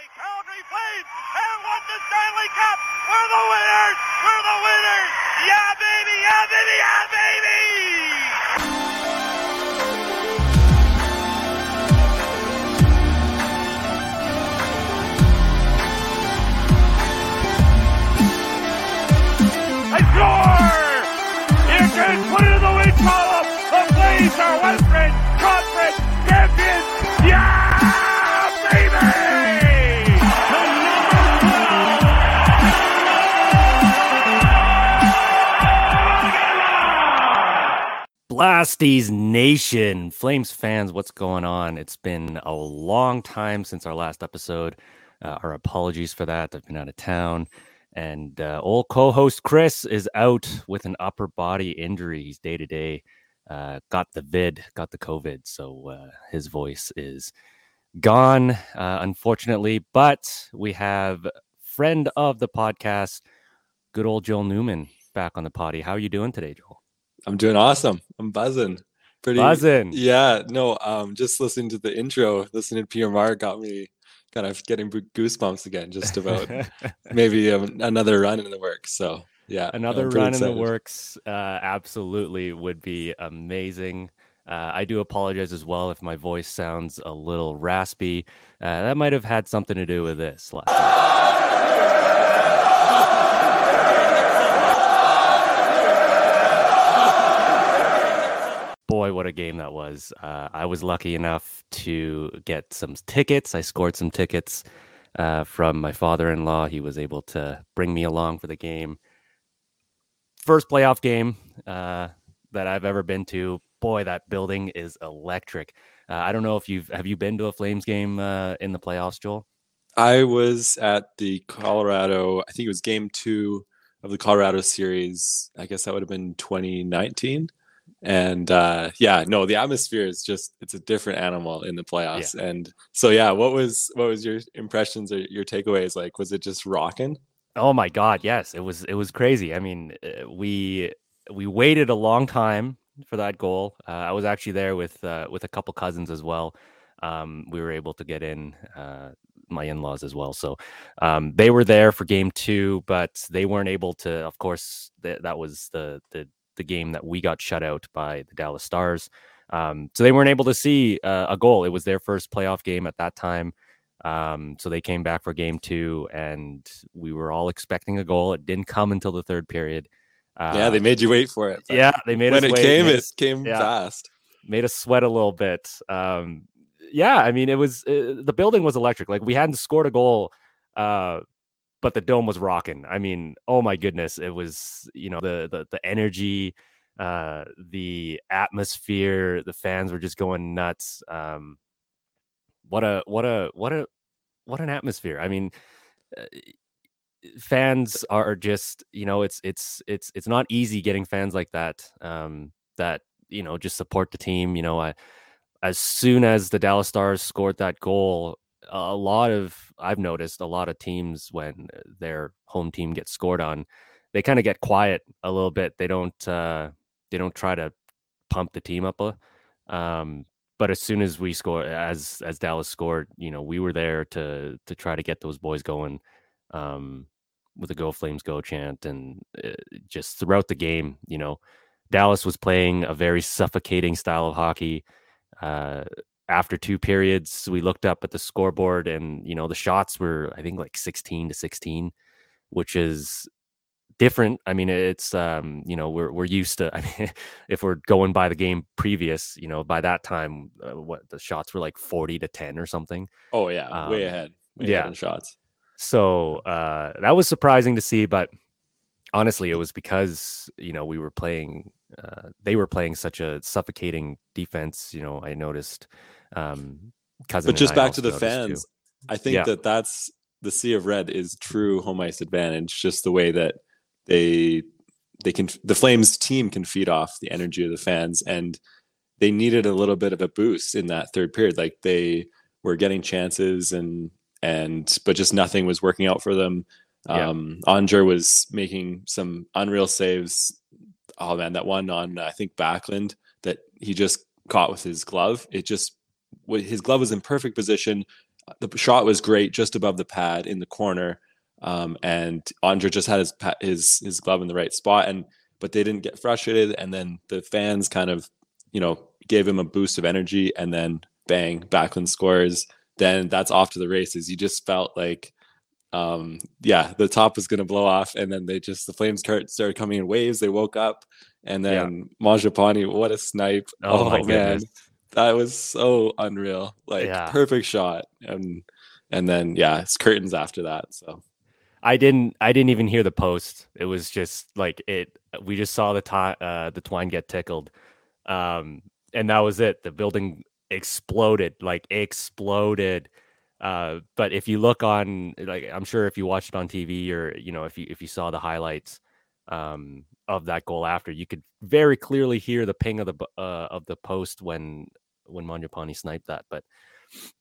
The Calgary Flames have won the Stanley Cup. We're the winners. We're the winners. Yeah, baby. Yeah, baby. Yeah, baby. They score! You can put it in the win column. The Flames are Western Blasties Nation, Flames fans, what's going on? It's been a long time since our last episode. Uh, our apologies for that. I've been out of town. And uh, old co host Chris is out with an upper body injury. He's day to day. Uh, got the vid, got the COVID. So uh, his voice is gone, uh, unfortunately. But we have friend of the podcast, good old Joel Newman, back on the potty. How are you doing today, Joel? I'm doing awesome. I'm buzzing. Pretty Buzzing. Yeah, no, um just listening to the intro, listening to PMR got me kind of getting goosebumps again just about maybe um, another run in the works. So, yeah. Another run in the works uh, absolutely would be amazing. Uh, I do apologize as well if my voice sounds a little raspy. Uh, that might have had something to do with this. last night. Boy, what a game that was. Uh, I was lucky enough to get some tickets. I scored some tickets uh, from my father in law. He was able to bring me along for the game first playoff game uh, that I've ever been to. Boy, that building is electric. Uh, I don't know if you've have you been to a Flames game uh, in the playoffs, Joel? I was at the Colorado, I think it was game two of the Colorado series. I guess that would have been 2019. And uh, yeah, no, the atmosphere is just it's a different animal in the playoffs. And so yeah, what was what was your impressions or your takeaways? Like, was it just rocking? Oh my God, yes, it was it was crazy. I mean, uh, we we waited a long time for that goal. Uh, I was actually there with uh, with a couple cousins as well. Um, we were able to get in. Uh, my in-laws as well, so um, they were there for game two, but they weren't able to. Of course, th- that was the the the game that we got shut out by the Dallas Stars. Um, so they weren't able to see uh, a goal. It was their first playoff game at that time. Um, so they came back for game two, and we were all expecting a goal. It didn't come until the third period. Uh, yeah, they made you wait for it. yeah, they made when us it wait, came, it came yeah. fast. made us sweat a little bit. Um, yeah, I mean, it was uh, the building was electric. Like we hadn't scored a goal, uh, but the dome was rocking. I mean, oh my goodness, it was you know the the the energy, uh, the atmosphere. The fans were just going nuts. Um, what a what a what a what an atmosphere. I mean. Uh, fans are just you know it's it's it's it's not easy getting fans like that um that you know just support the team you know i as soon as the dallas stars scored that goal a lot of i've noticed a lot of teams when their home team gets scored on they kind of get quiet a little bit they don't uh they don't try to pump the team up a um but as soon as we score as as dallas scored you know we were there to to try to get those boys going um, with a "Go Flames Go" chant, and uh, just throughout the game, you know, Dallas was playing a very suffocating style of hockey. Uh, after two periods, we looked up at the scoreboard, and you know the shots were, I think, like sixteen to sixteen, which is different. I mean, it's um, you know we're we're used to. I mean, if we're going by the game previous, you know, by that time, uh, what the shots were like forty to ten or something. Oh yeah, way Um, ahead. Way yeah. ahead shots. So uh, that was surprising to see, but honestly, it was because you know we were playing. Uh, they were playing such a suffocating defense. You know, I noticed. Um, cousin, But just back to the noticed, too. fans, I think Yeah. that that's the sea of red is true home ice advantage. Just the way that they they can the Flames team can feed off the energy of the fans, and they needed a little bit of a boost in that third period. Like they were getting chances and and but just nothing was working out for them. Yeah. Um Andre was making some unreal saves. Oh man, that one on I think Backlund that he just caught with his glove. It just his glove was in perfect position. the shot was great, just above the pad in the corner, um, and Andre just had his his his glove in the right spot, and but they didn't get frustrated, and then the fans kind of, you know, gave him a boost of energy, and then bang, Backlund scores. Then that's off to the races. You just felt like um yeah the top was going to blow off and then they just the flames started coming in waves they woke up and then yeah. Mangiapane, what a snipe oh, oh man that was so unreal. Like yeah. perfect shot. And and then yeah it's curtains after that so. I didn't i didn't even hear the post. It was just like it we just saw the time uh the twine get tickled. Um and that was it. The building exploded like exploded. Uh, but if you look on, like I'm sure if you watched it on TV or you know if you if you saw the highlights um, of that goal after, you could very clearly hear the ping of the uh, of the post when when Mangiapane sniped that. But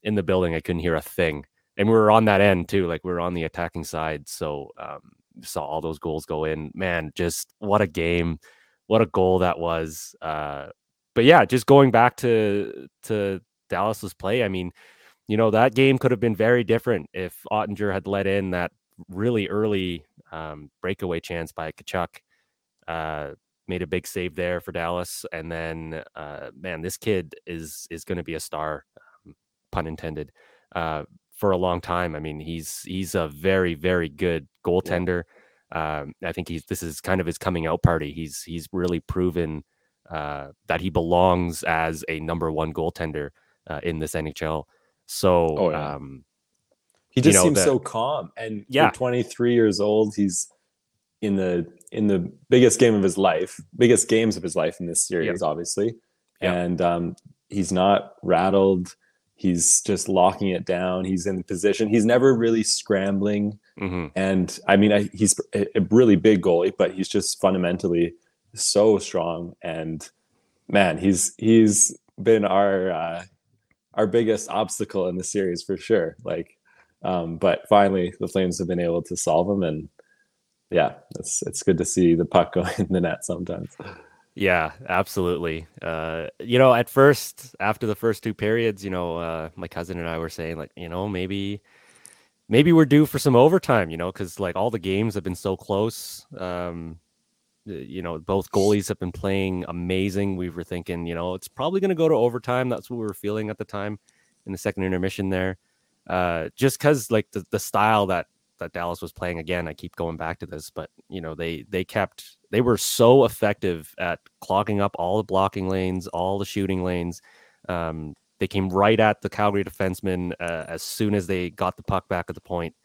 in the building, I couldn't hear a thing, and we were on that end too. Like we were on the attacking side, so um, saw all those goals go in. Man, just what a game, what a goal that was. Uh, but yeah, just going back to to Dallas's play, I mean you know, that game could have been very different if Oettinger had let in that really early um, breakaway chance by Tkachuk. Uh, made a big save there for Dallas, and then uh, man, this kid is is going to be a star, um, pun intended, uh, for a long time. I mean, he's he's a very very good goaltender. Yeah. Um, I think he's this is kind of his coming out party. He's he's really proven uh, that he belongs as a number one goaltender uh, in this NHL. So, oh, yeah. um, he just you know, seems the, so calm. And yeah, 23 years old, he's in the in the biggest game of his life, biggest games of his life in this series, yep. obviously. Yep. And um, he's not rattled. He's just locking it down. He's in position. He's never really scrambling. Mm-hmm. And I mean, I, he's a really big goalie, but he's just fundamentally so strong. And man, he's he's been our uh, our biggest obstacle in the series for sure. Like, um, but finally the Flames have been able to solve him, and yeah, it's it's good to see the puck go in the net sometimes. Yeah, absolutely. Uh, you know, at first, after the first two periods, you know, uh, my cousin and I were saying like, you know, maybe, maybe we're due for some overtime. You know, because like all the games have been so close. Um, you know, both goalies have been playing amazing. We were thinking, you know, it's probably going to go to overtime. That's what we were feeling at the time in the second intermission there. Uh, just because like the, the style that that Dallas was playing again, I keep going back to this, but you know, they they kept they were so effective at clogging up all the blocking lanes, all the shooting lanes. Um, they came right at the Calgary defenseman uh, as soon as they got the puck back at the point.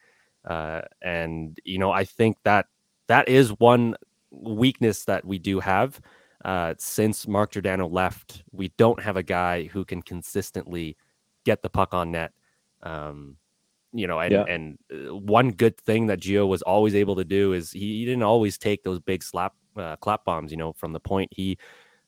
Uh, and you know, I think that that is one weakness that we do have uh, since Mark Giordano left, we don't have a guy who can consistently get the puck on net. Um, you know, and, yeah. and uh, one good thing that Gio was always able to do is he, he didn't always take those big slap uh, clap bombs. You know, from the point he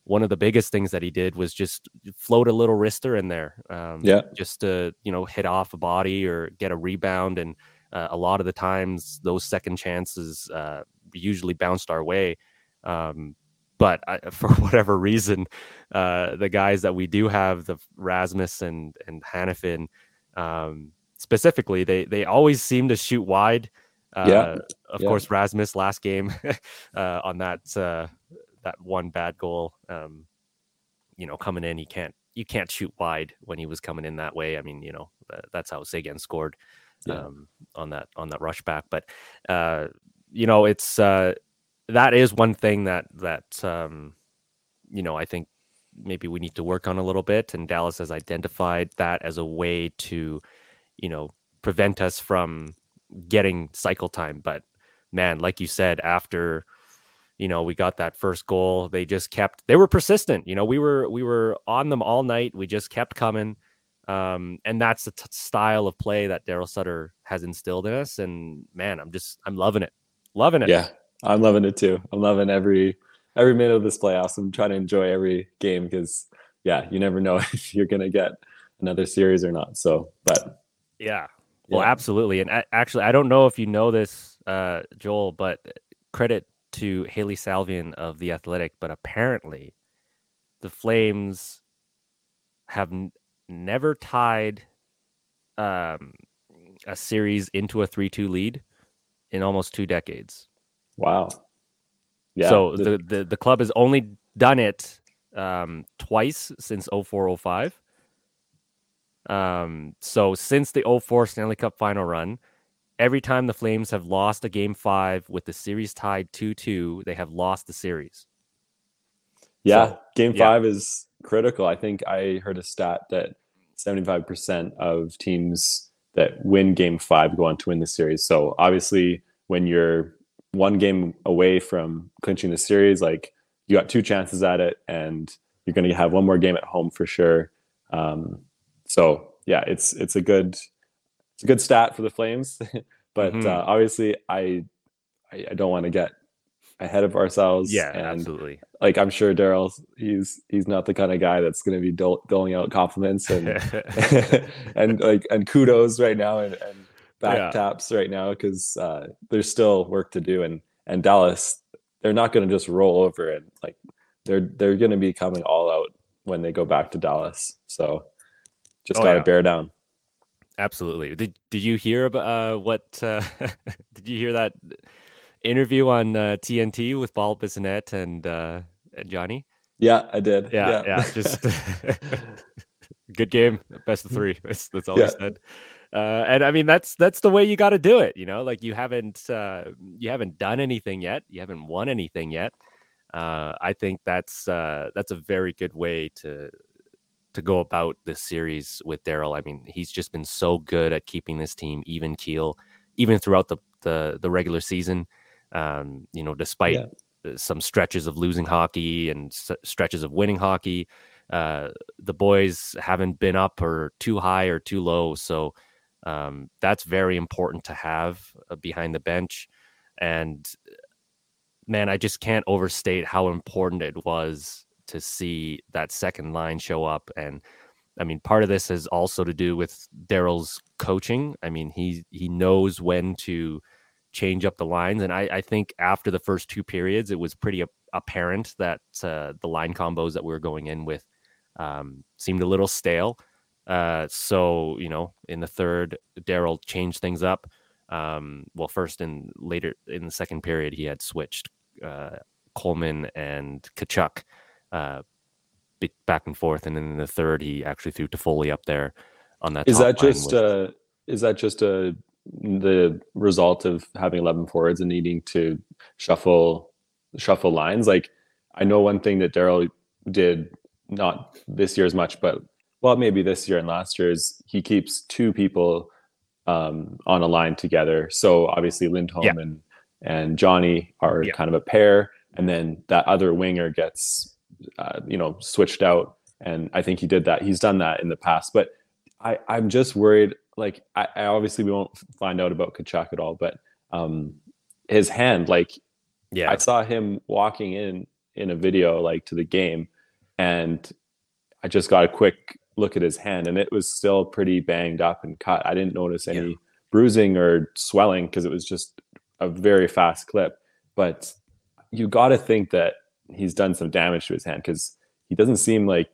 one of the biggest things that he did was just float a little wrister in there, um, yeah, just to you know hit off a body or get a rebound. And uh, a lot of the times, those second chances uh, usually bounced our way. Um, but I, for whatever reason, uh, the guys that we do have, the Rasmus and and Hanifin, um, specifically, they they always seem to shoot wide. Uh, yeah. Of yeah. course, Rasmus last game uh, on that uh, that one bad goal, um, you know, coming in, he can't you can't shoot wide when he was coming in that way. I mean, you know, that's how Seguin scored yeah. um, on that on that rush back. But uh, you know, it's uh, that is one thing that that um, you know I think maybe we need to work on a little bit, and Dallas has identified that as a way to you know prevent us from getting cycle time. But man, like you said, after you know we got that first goal, they just kept they were persistent. You know, we were we were on them all night. We just kept coming. Um, and that's the t- style of play that Daryl Sutter has instilled in us. And man, I'm just I'm loving it. Loving it. Yeah, I'm loving it too. I'm loving every every minute of this playoffs. I'm trying to enjoy every game because yeah, you never know if you're gonna get another series or not. So, but yeah, well, yeah. absolutely. And actually, I don't know if you know this, uh, Joel, but credit to Hailey Salvian of the Athletic, but apparently, the Flames have n- never tied um, a series into a three-two lead in almost two decades. Wow. Yeah. so the- the, the the club has only done it um, twice since 0405. Um, so since the 04 Stanley Cup final run, every time the Flames have lost a game five with the series tied 2 2, they have lost the series. Yeah, So, game yeah. five is critical. I think I heard a stat that 75% of teams that win game five go on to win the series. So obviously, when you're one game away from clinching the series, like you got two chances at it, and you're going to have one more game at home for sure. Um, so yeah, it's it's a good it's a good stat for the Flames, but Mhm. uh, obviously, I I, I don't want to get ahead of ourselves. Yeah, and absolutely. like I'm sure Daryl, he's he's not the kind of guy that's going to be dole, doling out compliments and and like and kudos right now and, and back Yeah. taps right now because uh, there's still work to do and and Dallas they're not going to just roll over and like they're they're going to be coming all out when they go back to Dallas. So just Oh, got to yeah. bear down. Absolutely. Did Did you hear about uh, what? Uh, did you hear that interview on uh, TNT with Paul Bissonnette and uh, and Johnny? Yeah, I did. Yeah, yeah. Just good game, best of three. That's that's all Yeah. he said. Uh, and I mean that's that's the way you got to do it. You know, like you haven't uh, you haven't done anything yet. You haven't won anything yet. Uh, I think that's uh, that's a very good way to to go about this series with Daryl. I mean, he's just been so good at keeping this team even keel, even throughout the the, the regular season. Um, you know, despite Yeah. uh, some stretches of losing hockey and s- stretches of winning hockey, uh, the boys haven't been up or too high or too low. So um, that's very important to have uh, behind the bench. And man, I just can't overstate how important it was to see that second line show up. And I mean, part of this is also to do with Daryl's coaching. I mean, he he knows when to change up the lines, and I, I think after the first two periods, it was pretty apparent that uh, the line combos that we were going in with um, seemed a little stale. Uh, so you know, in the third, Daryl changed things up. Um, well, first and later in the second period, he had switched uh, Coleman and Tkachuk uh, back and forth, and then in the third, he actually threw Toffoli up there on that. Is that just with- uh is that just a the result of having 11 forwards and needing to shuffle shuffle lines like I know one thing that Daryl did not this year as much but well maybe this year and last year is he keeps two people um, on a line together so obviously Lindholm Yeah. and and Johnny are Yeah. kind of a pair and then that other winger gets uh, you know switched out and I think he did that he's done that in the past but I, I'm just worried. Like, I, I obviously we won't find out about Tkachuk at all, but um, his hand, like, yeah, I saw him walking in in a video, like to the game, and I just got a quick look at his hand, and it was still pretty banged up and cut. I didn't notice any Yeah. bruising or swelling because it was just a very fast clip. But you got to think that he's done some damage to his hand because he doesn't seem like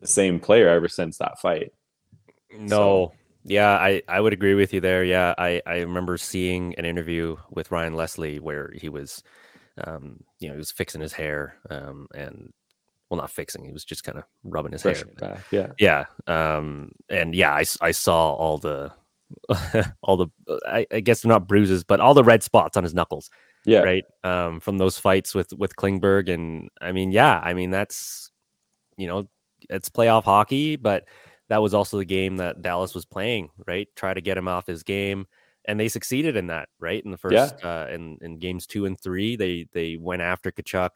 the same player ever since that fight. No. Yeah, I, I would agree with you there. Yeah, I, I remember seeing an interview with Ryan Leslie where he was, um, you know, he was fixing his hair, um, and well, not fixing, he was just kind of rubbing his Brushing hair. Yeah. Yeah, um, and yeah, I, I saw all the, all the, I, I guess they're not bruises, but all the red spots on his knuckles, Yeah. right? Um, from those fights with with Klingberg, and I mean, yeah, I mean that's, you know, it's playoff hockey, but that was also the game that Dallas was playing, right? Try to get him off his game, and they succeeded in that, right? In the first, uh, in in games two and three, they they went after Tkachuk.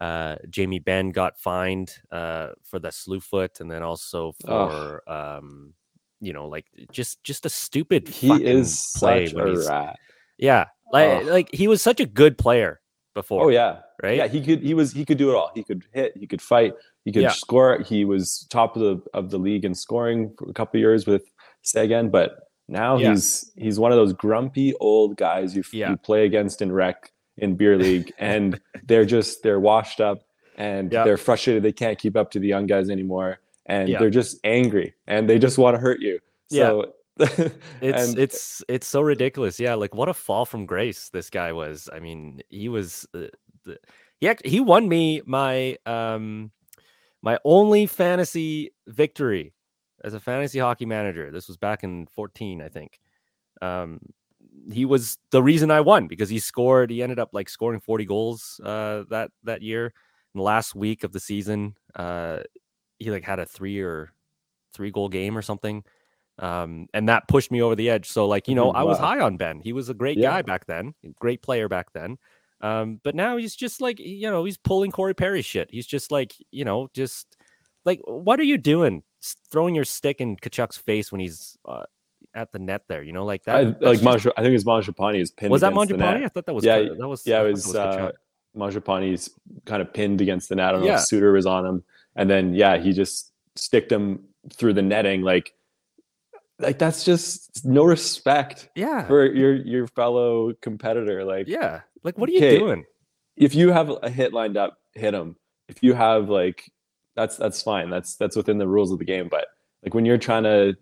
Uh, Jamie Benn got fined uh, for the slew foot, and then also for um, you know, like just just a stupid. He is play such a rat. Yeah, like Ugh. like he was such a good player before. Oh yeah. right. Yeah, he could he was he could do it all. He could hit, he could fight, he could Yeah. score. He was top of the of the league in scoring for a couple of years with Seguin, but now Yeah. he's he's one of those grumpy old guys you, Yeah. you play against in rec in beer league and they're just they're washed up and they're frustrated they can't keep up to the young guys anymore and they're just angry and they just want to hurt you. Yeah. So It's And- it's it's so ridiculous. Yeah, like what a fall from grace this guy was. I mean, he was uh, the, he act- he won me my um my only fantasy victory as a fantasy hockey manager. This was back in 14, I think. Um he was the reason I won because he scored he ended up like scoring 40 goals uh that that year. In the last week of the season, uh he like had a 3 or 3 goal game or something um, and that pushed me over the edge. So, like you know, I was wow. high on Benn. He was a great Yeah. guy back then, great player back then. Um, but now he's just like you know, he's pulling Corey Perry shit. He's just like you know, just like what are you doing? Throwing your stick in Tkachuk's face when he's uh, at the net there. You know, like that. I, like Manj- I think it was Mangiapane is pinned. was that. Mangiapane? I thought that was Yeah, that was Yeah, it thought was, uh, Mangiapane's kind of pinned against the net. I don't know if Suter was on him, and then yeah, he just sticked him through the netting. Like, like that's just no respect yeah, for your your fellow competitor. Like, yeah. Like what are you doing? if you have a hit lined up, hit him. If you have like, that's that's fine. That's that's within the rules of the game. But like when you're trying to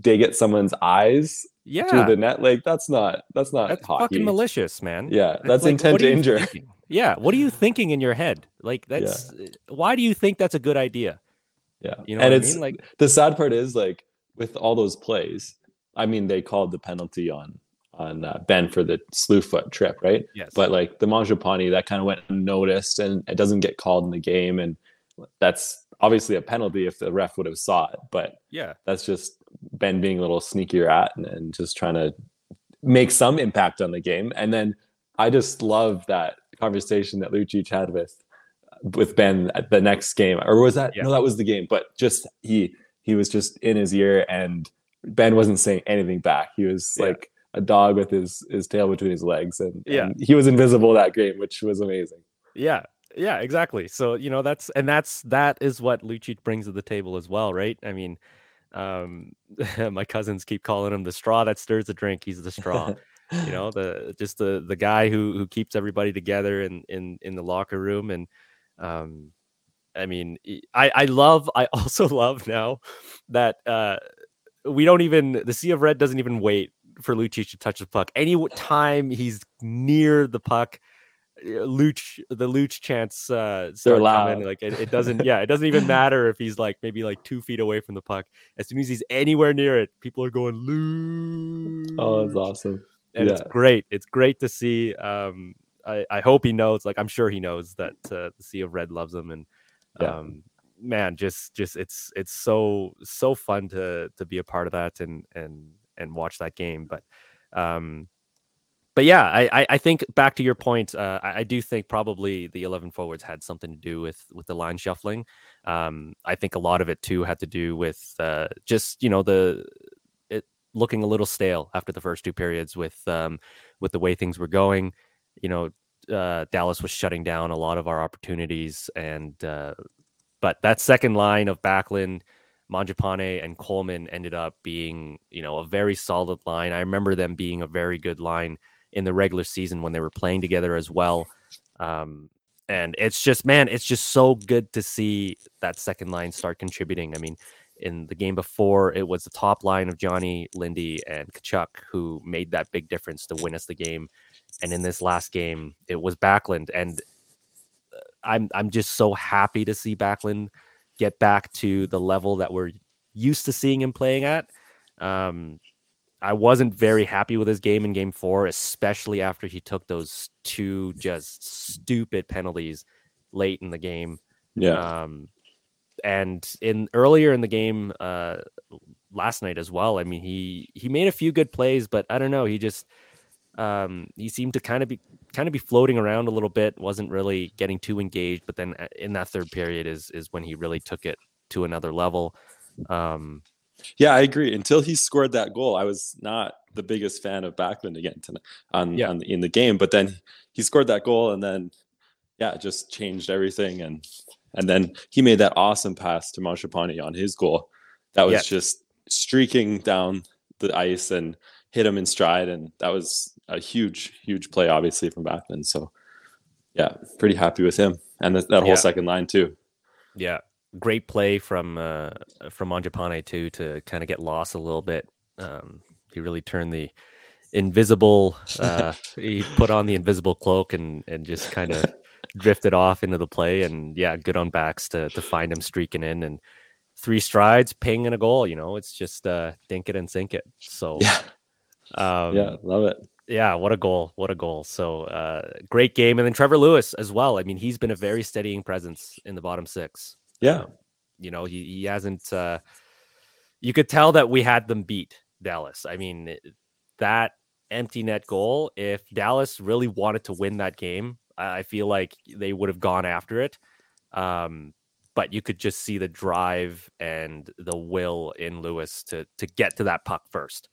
dig at someone's eyes Yeah, through the net, like that's not that's not that's hockey. fucking malicious, man. Yeah, It's that's like, intent danger. thinking? Yeah, what are you thinking in your head? Like that's why do you think that's a good idea? Yeah, You know and what it's I mean? Like the sad part is like with all those plays. I mean, they called the penalty on on uh, Benn for the slew foot trip, right? yes, But like the Mangiapane, that kind of went unnoticed and it doesn't get called in the game, and that's obviously a penalty if the ref would have saw it. But yeah, that's just Benn being a little sneakier at and, and just trying to make some impact on the game. And then I just love that conversation that Lucic had with with Benn at the next game, or was that Yeah. no? That was the game, but just he he was just in his ear, and Benn wasn't saying anything back. He was Yeah. like a dog with his his tail between his legs, and, Yeah. and he was invisible that game, which was amazing. yeah, yeah, exactly. So you know that's and that's that is what Lucic brings to the table as well, right? I mean, um, my cousins keep calling him the straw that stirs the drink. He's the straw. you know the just the the guy who who keeps everybody together in in in the locker room and um i mean I, I love i also love now that uh we don't even the sea of red doesn't even wait for Lucic to touch the puck any time he's near the puck uh, Luch the Luch chants uh start loud. coming. like it, it doesn't yeah it doesn't even matter if he's like maybe like two feet away from the puck as soon as he's anywhere near it people are going Luch oh, that's awesome. and it's great. It's great to see. Um, I, I hope he knows. Like I'm sure he knows that uh, the Sea of Red loves him, and Yeah. um, man, just just it's it's so so fun to to be a part of that and and and watch that game. But um, but yeah, I I, think back to your point. Uh, I, do think probably the 11 forwards had something to do with with the line shuffling. Um, I think a lot of it too had to do with uh, just you know the it looking a little stale after the first two periods with um, with the way things were going. You know, uh, Dallas was shutting down a lot of our opportunities, and uh, but that second line of Backlund, Mangiapane, and Coleman ended up being you know a very solid line. I remember them being a very good line in the regular season when they were playing together as well. Um, and it's just man, it's just so good to see that second line start contributing. I mean, in the game before, it was the top line of Johnny, Lindy, and Tkachuk who made that big difference to win us the game. And in this last game, it was Backlund, and uh, I'm I'm just so happy to see Backlund get back to the level that we're used to seeing him playing at. Um, I wasn't very happy with his game in game four, especially after he took those two just stupid penalties late in the game. Yeah, Um, and in earlier in the game, uh, last night as well. I mean, he he made a few good plays, but I don't know. He just um, he seemed to kind of be kind of be floating around a little bit. wasn't really getting too engaged. But then uh, in that third period is is when he really took it to another level. Um, yeah, I agree. Until he scored that goal, I was not the biggest fan of Backlund again tonight on, Yeah. on in the game. But then he scored that goal, and then yeah, just changed everything. And and then he made that awesome pass to Mangiapane on his goal. That was Yeah. just streaking down the ice and hit him in stride, and that was a huge, huge play, obviously from Backlund. So yeah, pretty happy with him and that, that whole Yeah. second line too. Yeah, great play from uh, from Mangiapane too to kind of get lost a little bit Um, he really turned the invisible. Uh, he put on the invisible cloak and and just kind of drifted off into the play. And yeah, good on backs to to find him streaking in and three strides, ping and a goal. You know, it's just uh, dink it and sink it. So Yeah, um, yeah, love it. Yeah, what a goal! What a goal! So uh, great game, and then Trevor Lewis as well. I mean, he's been a very steadying presence in the bottom six. Yeah, Um, you know, he he hasn't. Uh, you could tell that we had them beat Dallas. I mean, that empty net goal. If Dallas really wanted to win that game, I feel like they would have gone after it. Um, but you could just see the drive and the will in Lewis to to get to that puck first.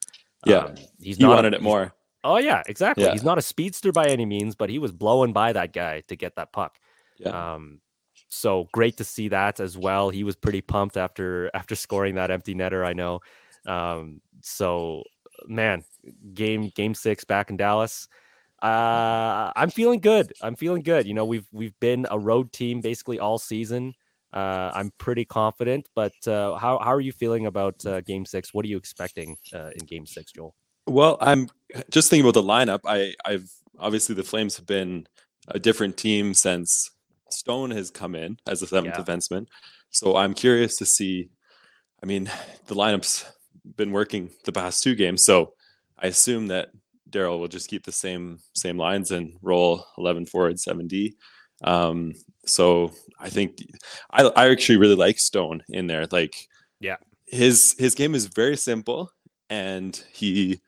Yeah. Um, he's he not wanted it more. Oh yeah, exactly. Yeah. He's not a speedster by any means, but he was blowing by that guy to get that puck. Yeah, Um, so great to see that as well. He was pretty pumped after after scoring that empty netter. I know. Um, so man, game game six back in Dallas. Uh, I'm feeling good. I'm feeling good. You know, we've we've been a road team basically all season. Uh, I'm pretty confident. But uh, how how are you feeling about uh, game six? What are you expecting uh, in game six, Joel? Well, I'm just thinking about the lineup. I, I've obviously the Flames have been a different team since Stone has come in as a seventh Yeah. defenseman. So I'm curious to see. I mean, the lineup's been working the past two games, so I assume that Daryl will just keep the same same lines and roll 11 forward, 7 D. Um, so I think I, I actually really like Stone in there. Like, Yeah. his his game is very simple, and he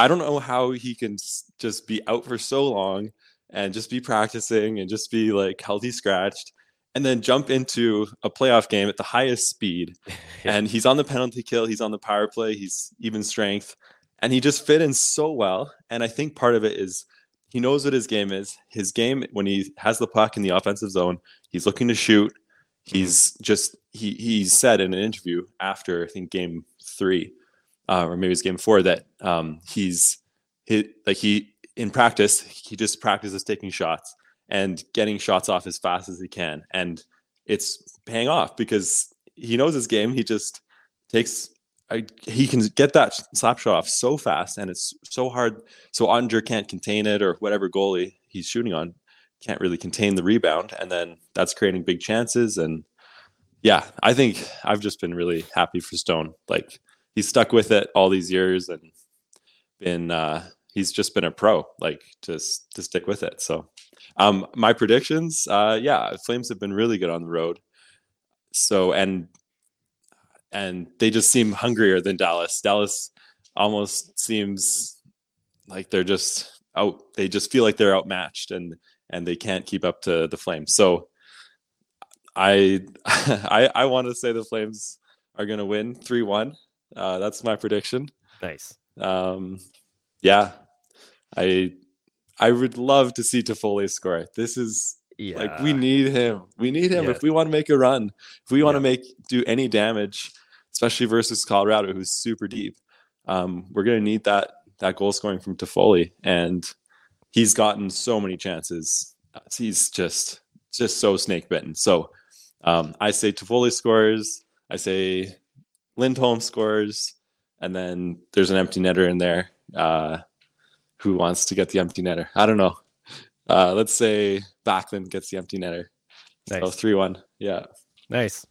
I don't know how he can just be out for so long and just be practicing and just be like healthy scratched and then jump into a playoff game at the highest speed. Yeah. And he's on the penalty kill, he's on the power play, he's even strength, and he just fit in so well. And I think part of it is he knows what his game is. His game, when he has the puck in the offensive zone, he's looking to shoot. Mm-hmm. He's just he he said in an interview after I think game three, uh, or maybe it's game four that um, he's he like he in practice he just practices taking shots and getting shots off as fast as he can, and it's paying off because he knows his game. He just takes he can get that slap shot off so fast, and it's so hard. So Oettinger can't contain it, or whatever goalie he's shooting on can't really contain the rebound, and then that's creating big chances. And yeah, I think I've just been really happy for Stone. Like he's stuck with it all these years, and been uh, he's just been a pro. Like just to stick with it. So um, my predictions, uh, yeah, Flames have been really good on the road. So and and they just seem hungrier than Dallas. Dallas almost seems like they're just out. They just feel like they're outmatched and and they can't keep up to the Flames. So I I I want to say the Flames are going to win three one. Uh, that's my prediction. Nice. Um, yeah, I I would love to see Toffoli score. This is Yeah. like we need him. We need him Yeah. if we want to make a run. If we want Yeah. to make do any damage, especially versus Colorado, who's super deep. Um, we're gonna need that that goal scoring from Toffoli, and he's gotten so many chances. He's just just so snake bitten. So um, I say Toffoli scores. I say Lindholm scores, and then there's an empty netter in there. Uh, who wants to get the empty netter? I don't know. Uh, let's say Backlund gets the empty netter. Nice. So three one. Yeah. Nice.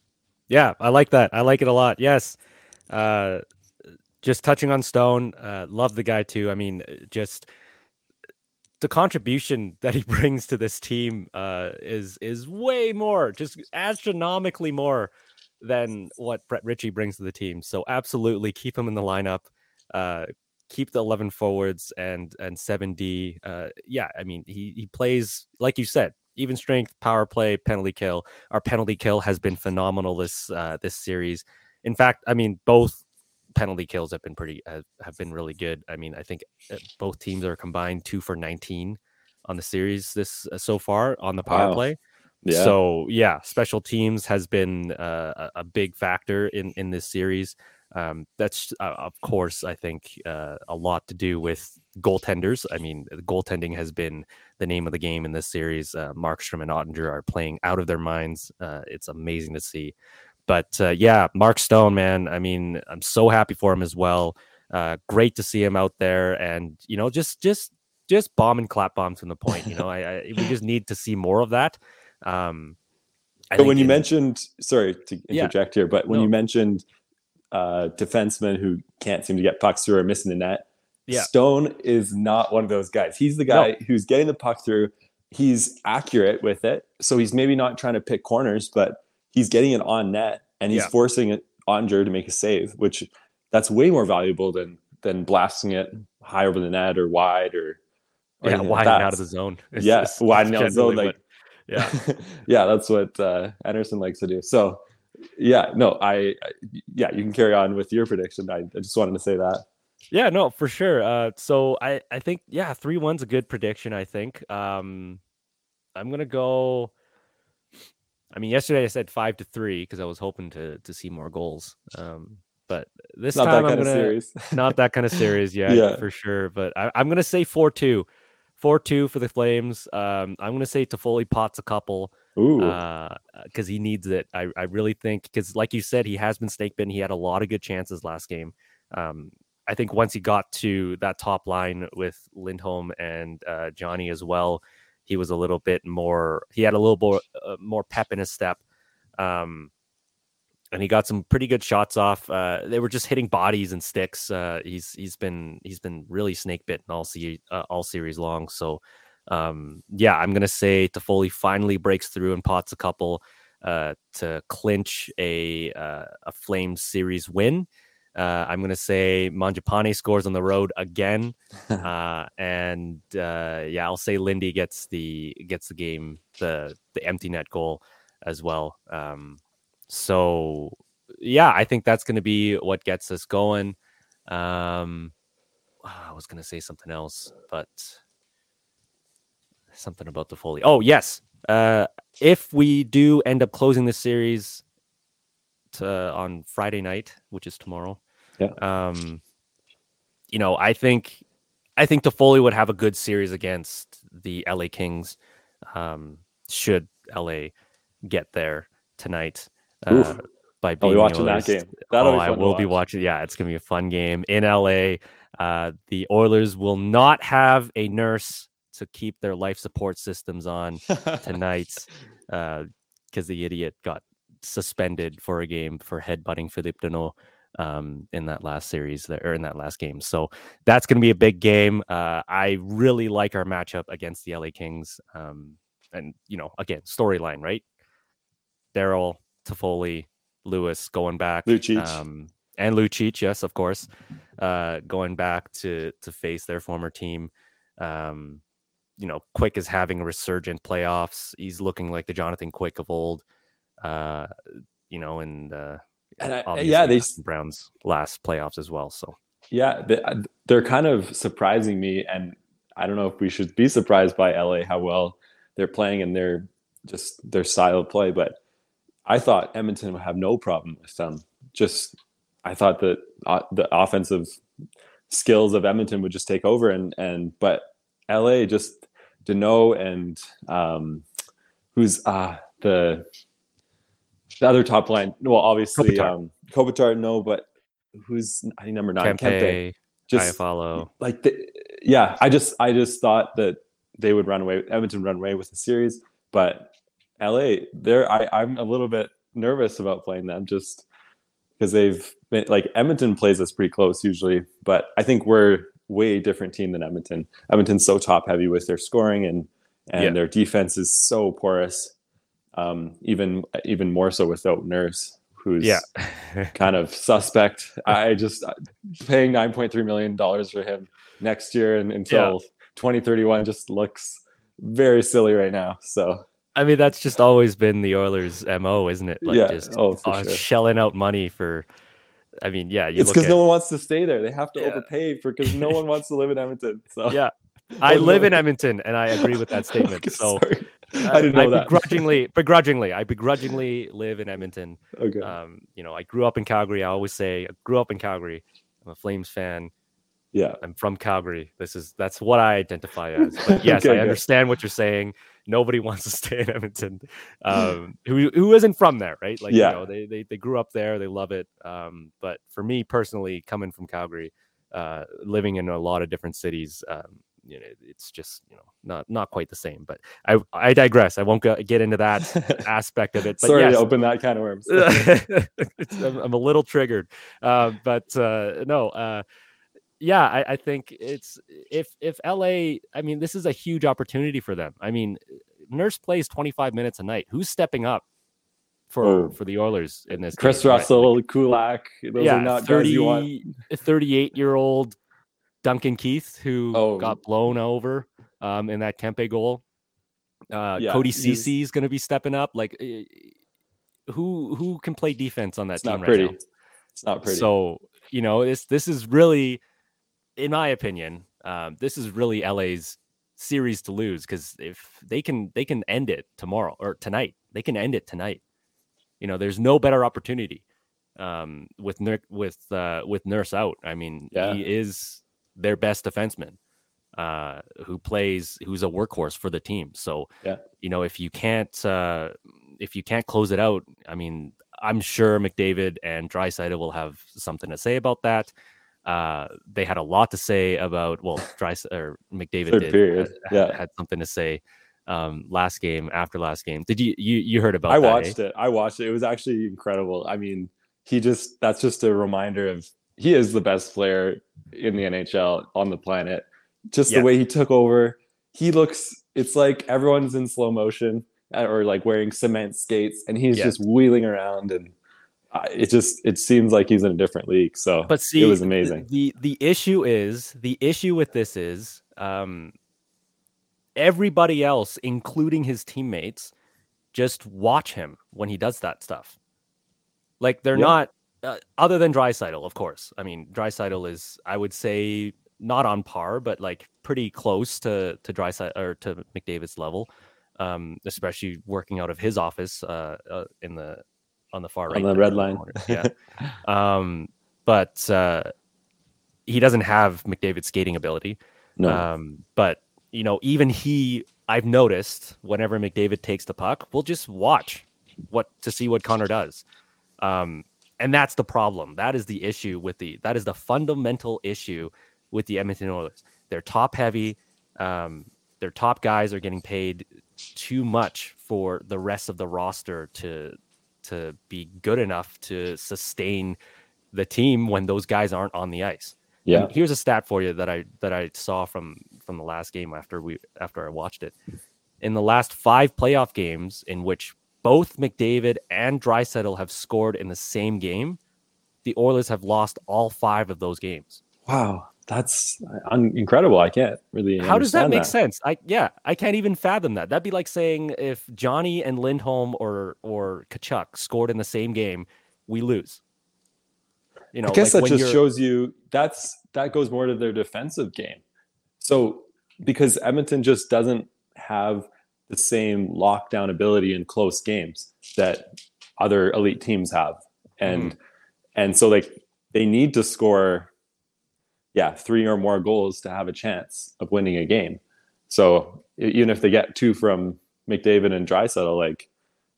Yeah, I like that. I like it a lot. Yes. Uh just touching on Stone, uh love the guy too. I mean, just the contribution that he brings to this team uh is is way more, just astronomically more than what Brett Ritchie brings to the team. So absolutely keep him in the lineup. Uh keep the 11 forwards and and 7D. Uh yeah, I mean, he he plays like you said, even strength, power play, penalty kill our penalty kill has been phenomenal this uh, this series. In fact, I mean both penalty kills have been pretty have, have been really good. I mean, I think uh, both teams are combined two for 19 on the series this uh, so far on the power Wow. play. Yeah. So yeah, special teams has been uh, a, big factor in in this series. Um, that's uh, of course I think uh, a lot to do with goaltenders. I mean, goaltending has been the name of the game in this series. Uh, Markstrom and Oettinger are playing out of their minds. Uh, it's amazing to see. But uh, yeah, Mark Stone, man. I mean, I'm so happy for him as well. Uh, great to see him out there, and you know, just just just bomb and clap bombs from the point. You know, I, I we just need to see more of that. Um, I but when you in, mentioned, sorry to interject yeah, here, but when no. you mentioned uh, defensemen who can't seem to get pucks through or missing the net, yeah. Stone is not one of those guys. He's the guy no. who's getting the puck through. He's accurate with it, so he's maybe not trying to pick corners, but he's getting it on net and he's yeah. forcing it Oettinger to make a save, which that's way more valuable than than blasting it high over the net or wide or, or yeah, wide like out of the zone. It's, yes, wide out of the zone. Like, yeah, yeah, that's what uh, Andersson likes to do. So, yeah, no, I, I, yeah, you can carry on with your prediction. I, I just wanted to say that. Yeah, no, for sure. Uh, so I, I think, yeah, three one's a good prediction. I think. Um, I'm gonna go. I mean, yesterday I said five to three because I was hoping to to see more goals. Um, but this not time I'm gonna not that kind of series, yeah, yeah, for sure. But I, am gonna say four two, four two for the Flames. Um, I'm gonna say Toffoli pots a couple. Because uh, he needs it. I I really think because like you said, he has been snake bitten. He had a lot of good chances last game. Um, I think once he got to that top line with Lindholm and uh, Johnny as well, he was a little bit more. He had a little more uh, more pep in his step, um, and he got some pretty good shots off. Uh, they were just hitting bodies and sticks. Uh, he's he's been he's been really snake bitten all se- uh, all series long. So um, yeah, I'm gonna say Toffoli finally breaks through and pots a couple uh, to clinch a uh, a Flames series win. Uh, I'm going to say Mangiapane scores on the road again, uh, and uh, yeah, I'll say Lindy gets the gets the game the the empty net goal as well. Um, so yeah, I think that's going to be what gets us going. Um, I was going to say something else, but something about Toffoli. Oh yes, uh, if we do end up closing the series to, on Friday night, which is tomorrow. Yeah. Um, you know, I think I think the Toffoli would have a good series against the LA Kings. Um, should LA get there tonight? Uh, by being I'll be watching that game. That'll oh, I will be watching. Yeah, it's gonna be a fun game in LA. Uh, the Oilers will not have a nurse to keep their life support systems on tonight because uh, the idiot got suspended for a game for headbutting Philippe Danault um, in that last series there, or in that last game. So that's going to be a big game. Uh, I really like our matchup against the LA Kings. Um, and, you know, again, storyline, right? Daryl, Toffoli, Lewis going back. Lucic. Um, and Lucic, yes, of course, uh, going back to to face their former team. Um, you know, Quick is having a resurgent playoffs. He's looking like the Jonathan Quick of old. Uh, you know, and uh, and I, yeah, they Browns last playoffs as well. So yeah, they, uh, they're kind of surprising me, and I don't know if we should be surprised by LA how well they're playing and their just their style of play. But I thought Edmonton would have no problem with them. Just I thought that uh, the offensive skills of Edmonton would just take over, and and but LA just Danault and um, who's uh the the other top line. Well, obviously, Kopitar. um, Kopitar, no, but who's I think number nine? Kempe, Kempe. Just I follow. Like, the, yeah, I just I just thought that they would run away. Edmonton run away with the series, but LA, there, I I'm a little bit nervous about playing them just because they've been like Edmonton plays us pretty close usually, but I think we're way different team than Edmonton. Edmonton's so top heavy with their scoring and and yeah. their defense is so porous um, even even more so without Nurse, who's yeah. kind of suspect. I just uh, paying nine point three million dollars for him next year and until twenty thirty one just looks very silly right now. So I mean, that's just always been the Oilers' mo, isn't it? Like yeah. just oh, uh, sure. shelling out money for. I mean, yeah, it's because no one wants to stay there. They have to yeah. overpay for because no one wants to live in Edmonton. So yeah, I live in Edmonton, and I agree with that statement. So Sorry. I didn't know I that. Begrudgingly, begrudgingly, I begrudgingly live in Edmonton. Okay. Um, you know, I grew up in Calgary. I always say, I grew up in Calgary. I'm a Flames fan. Yeah. I'm from Calgary. This is that's what I identify as. But yes, okay, I understand what you're saying. Nobody wants to stay in Edmonton. Um, who who isn't from there, right? Like, yeah. you know, they, they they grew up there, they love it. Um, but for me personally, coming from Calgary, uh, living in a lot of different cities, um, you know, it's just you know not not quite the same. But I I digress. I won't go, get into that aspect of it. But Sorry yes, to open that kind of worms. I'm, I'm a little triggered, uh, but uh, no. Yeah, I, I think it's if if LA. I mean, this is a huge opportunity for them. I mean, Nurse plays 25 minutes a night. Who's stepping up for Oh. for the Oilers in this? Chris game, right? Russell, Kulak, those yeah, are not guys you 30, want. 38 year old Duncan Keith who Oh. got blown over um, in that Kempe goal. Uh, Yeah, Cody Cece is going to be stepping up. Like, eh, who who can play defense on that It's team not right pretty. now? It's not pretty. So you know, this this is really, in my opinion, um, this is really LA's series to lose because if they can they can end it tomorrow or tonight, they can end it tonight. You know, there's no better opportunity um, with with uh, with Nurse out. I mean, Yeah. he is their best defenseman uh, who plays who's a workhorse for the team. So Yeah. you know, if you can't uh, if you can't close it out, I mean, I'm sure McDavid and Draisaitl will have something to say about that. Uh, they had a lot to say about well, Dry or McDavid Third did period, had- yeah. had something to say um, last game after last game. Did you you you heard about? I that, eh? watched it. I watched it. It was actually incredible. I mean, he just that's just a reminder of he is the best player in the NHL on the planet. Just Yeah. the way he took over. He looks it's like everyone's in slow motion uh, or like wearing cement skates and he's Yeah. just wheeling around and it just it seems like he's in a different league. So But see, it was amazing. The the issue is the issue with this is um, everybody else, including his teammates, just watch him when he does that stuff. Like they're Yeah. not, uh, other than Draisaitl, of course. I mean, Draisaitl is, I would say, not on par, but like pretty close to to Dryside or to McDavid's level, um, especially working out of his office uh, uh, in the on the far right, On the red line. Yeah. um, but uh, he doesn't have McDavid's skating ability. No. Um, but you know, even he, I've noticed whenever McDavid takes the puck, we'll just watch what to see what Connor does. Um, and that's the problem. That is the issue with the that is the fundamental issue with the Edmonton Oilers. They're top heavy. Um, their top guys are getting paid too much for the rest of the roster to to be good enough to sustain the team when those guys aren't on the ice. yeah. And here's a stat for you that I that I saw from from the last game after we after I watched it. In the last five playoff games in which both McDavid and Draisaitl have scored in the same game, the Oilers have lost all five of those games. Wow. That's un- incredible. I can't really How does that make sense? I yeah, I can't even fathom that. That'd be like saying if Johnny and Lindholm or or Tkachuk scored in the same game, we lose. You know, I guess like that just you're- shows you that's that goes more to their defensive game. So because Edmonton just doesn't have the same lockdown ability in close games that other elite teams have. And mm-hmm. and so like they need to score yeah, three or more goals to have a chance of winning a game. So even if they get two from McDavid and Draisaitl, like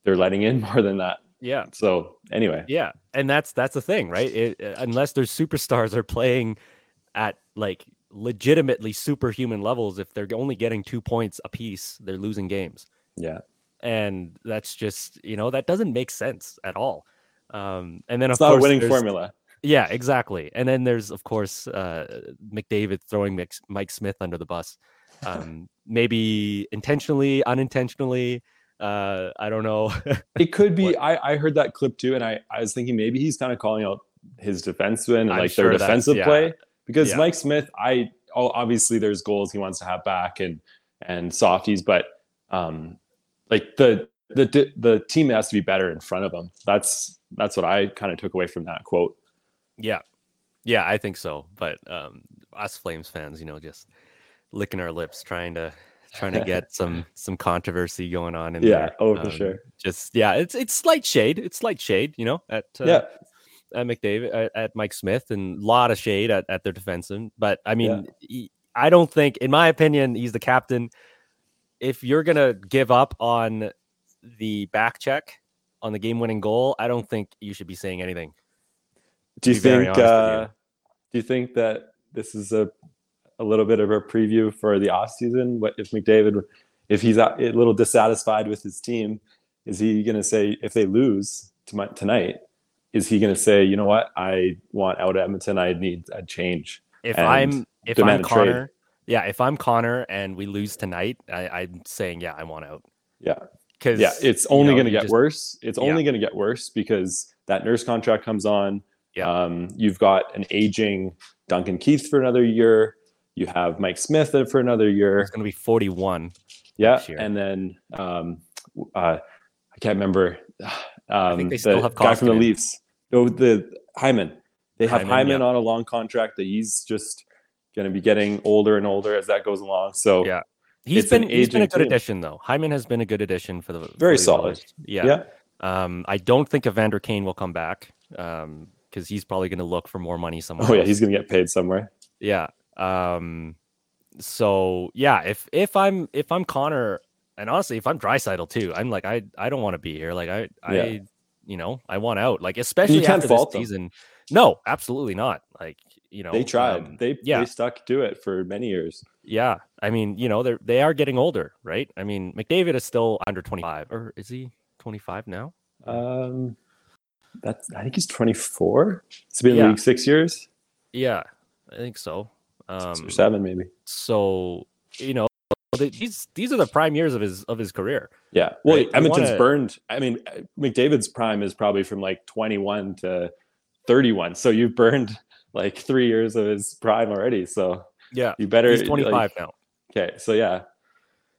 they're letting in more than that. yeah. So anyway, Yeah, and that's that's the thing, right? It, uh, unless their superstars are playing at like legitimately superhuman levels, if they're only getting two points apiece, they're losing games, yeah. and that's just you know that doesn't make sense at all. Um, and then It's of not a winning formula. Yeah, exactly. And then there's of course uh, McDavid throwing Mike, Mike Smith under the bus, um, maybe intentionally, unintentionally. Uh, I don't know. It could be. I, I heard that clip too, and I, I was thinking maybe he's kind of calling out his defensemen and I'm like sure their defensive yeah. play because Yeah. Mike Smith, I oh, obviously there's goals he wants to have back and and softies, but um, like the the the the team has to be better in front of him. That's that's what I kind of took away from that quote. Yeah. Yeah, I think so. But um us Flames fans, you know, just licking our lips trying to trying to get some some controversy going on in Yeah, there. oh, for Um, sure. Just yeah, it's it's slight shade. It's slight shade, you know, at uh, yeah, at McDavid at, at Mike Smith and a lot of shade at, at their defenseman. But I mean, he- I don't think in my opinion he's the captain. If you're going to give up on the back check on the game winning goal, I don't think you should be saying anything. Do you think? with you. Uh, do you think that this is a a little bit of a preview for the off season. What if McDavid, if he's a little dissatisfied with his team, is he going to say if they lose tonight, is he going to say, you know what, I want out of Edmonton, I need a change? If I'm if I'm Connor, yeah, if I'm Connor and we lose tonight, I, am saying yeah, I want out. Yeah, because yeah, it's only you know, going to get just, worse. It's only yeah. going to get worse because that nurse contract comes on. Yeah, um, you've got an aging Duncan Keith for another year. You have Mike Smith for another year. It's going to be 41. Yeah, and then um, uh, I can't remember. Um, I think they still have guy from the Leafs. No, the Hyman. They have Hyman, Hyman yeah. on a long contract that he's just going to be getting older and older as that goes along. So yeah, he's been he's been a good team. addition though. Hyman has been a good addition for the very for solid. Yeah. Yeah. Um, I don't think Evander Kane will come back um, because he's probably going to look for more money somewhere. Oh yeah, he's going to get paid somewhere. Yeah. Um, so yeah, if if I'm if I'm Connor, and honestly, if I'm Draisaitl too, I'm like I I don't want to be here. Like I I you know I want out. Like especially you can't after fault this them. season. No, absolutely not. Like you know they tried. Um, they yeah. they stuck to it for many years. Yeah, I mean you know they they are getting older, right? I mean McDavid is still under 25, or is he 25 now? Um, that's I think he's 24. It's been yeah. league six years. Yeah, I think so. Um, Six or seven maybe. So you know these these are the prime years of his of his career. Yeah. Well, right? Edmonton's wanna... burned. I mean, McDavid's prime is probably from like 21 to 31. So you've burned like three years of his prime already. So yeah, you better. He's 25 like, now. Okay, so yeah,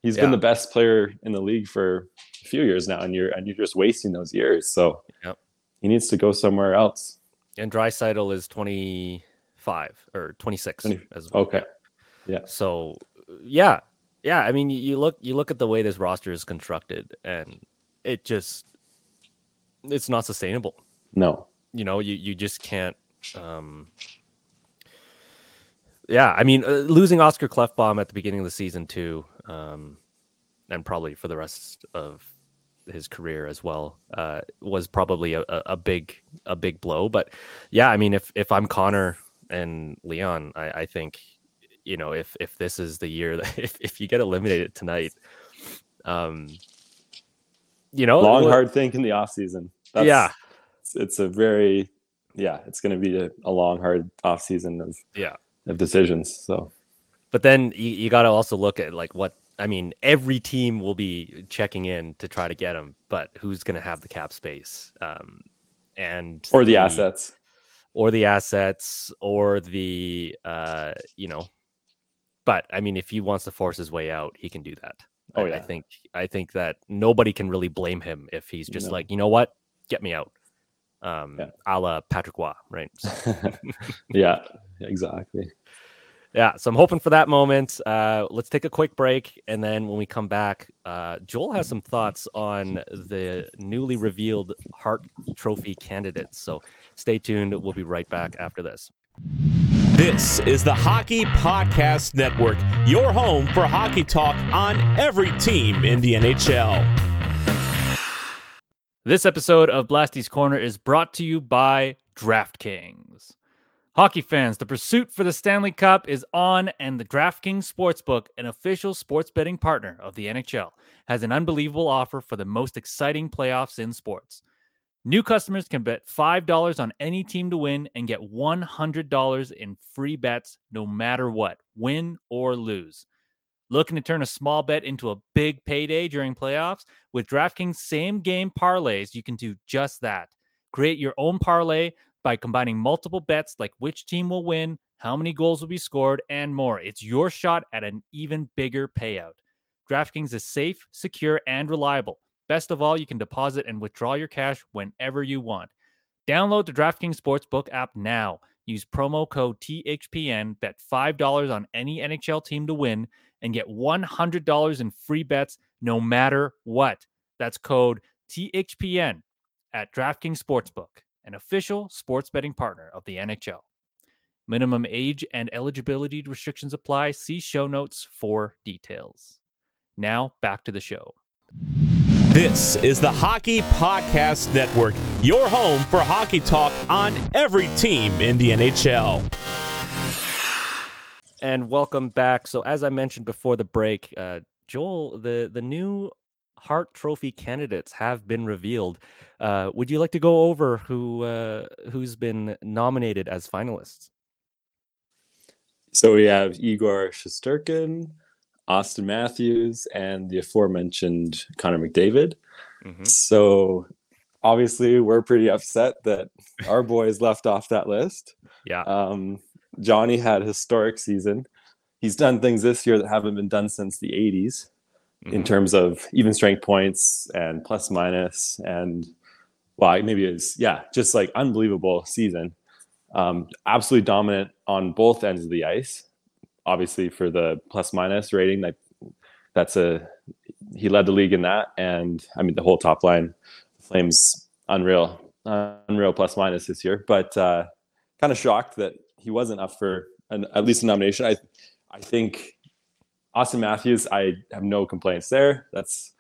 he's yeah. been the best player in the league for a few years now, and you're and you're just wasting those years. So yep. He needs to go somewhere else. And Draisaitl is 25 or 26 20, as well. Okay. Yeah. So yeah. Yeah. I mean, you look, you look at the way this roster is constructed and it just, it's not sustainable. No. You know, you, you just can't, um, yeah, I mean, uh, losing Oskar Klefbom at the beginning of the season too, um, and probably for the rest of his career as well, uh, was probably a, a, big a big blow. But yeah, I mean, if if I'm Connor and Leon, I, I think you know if if this is the year that if, if you get eliminated tonight, um, you know, long hard think in the off season. That's, yeah, it's, it's, a very yeah, it's going to be a, a, long hard off season of yeah of decisions. So, but then you, you got to also look at like what I mean. Every team will be checking in to try to get him, but who's going to have the cap space? Um, and or the, the assets or the assets or the uh you know but i mean if he wants to force his way out he can do that oh yeah i, think i think that nobody can really blame him if he's just no. like you know what get me out um yeah. a la patrick Roy, right yeah exactly yeah, so I'm hoping for that moment. Uh, let's take a quick break, and then when we come back, uh, Joel has some thoughts on the newly revealed Hart Trophy candidates. So stay tuned. We'll be right back after this. This is the Hockey Podcast Network, your home for hockey talk on every team in the NHL. This episode of Blasty's Corner is brought to you by DraftKings. Hockey fans, the pursuit for the Stanley Cup is on, and the DraftKings Sportsbook, an official sports betting partner of the NHL, has an unbelievable offer for the most exciting playoffs in sports. New customers can bet $5 on any team to win and get $100 in free bets no matter what, win or lose. Looking to turn a small bet into a big payday during playoffs? With DraftKings same game parlays, you can do just that. Create your own parlay by combining multiple bets like which team will win, how many goals will be scored, and more. It's your shot at an even bigger payout. DraftKings is safe, secure, and reliable. Best of all, you can deposit and withdraw your cash whenever you want. Download the DraftKings Sportsbook app now. Use promo code THPN, bet $5 on any NHL team to win, and get $100 in free bets no matter what. That's code THPN at DraftKings Sportsbook an official sports betting partner of the NHL. Minimum age and eligibility restrictions apply. See show notes for details. Now, back to the show. This is the Hockey Podcast Network, your home for hockey talk on every team in the NHL. and welcome back. So, as I mentioned before the break, uh, Joel, the the new Hart Trophy candidates have been revealed. Uh, would you like to go over who uh, who's been nominated as finalists? So we have Igor Shesterkin, Austin Matthews, and the aforementioned Connor McDavid. Mhm. So obviously, we're pretty upset that our boys left off that list. Yeah, Um, Johnny had a historic season. He's done things this year that haven't been done since the 80s in Mhm. terms of even strength points and plus minus and well maybe it's yeah just like unbelievable season. Um, absolutely dominant on both ends of the ice. Obviously for the plus minus rating like that's a he led the league in that. And i mean the whole top line flames unreal uh, unreal plus minus this year. But uh, kind of shocked that he wasn't up for an, at least a nomination. I i think Austin Matthews, I have no complaints there. That's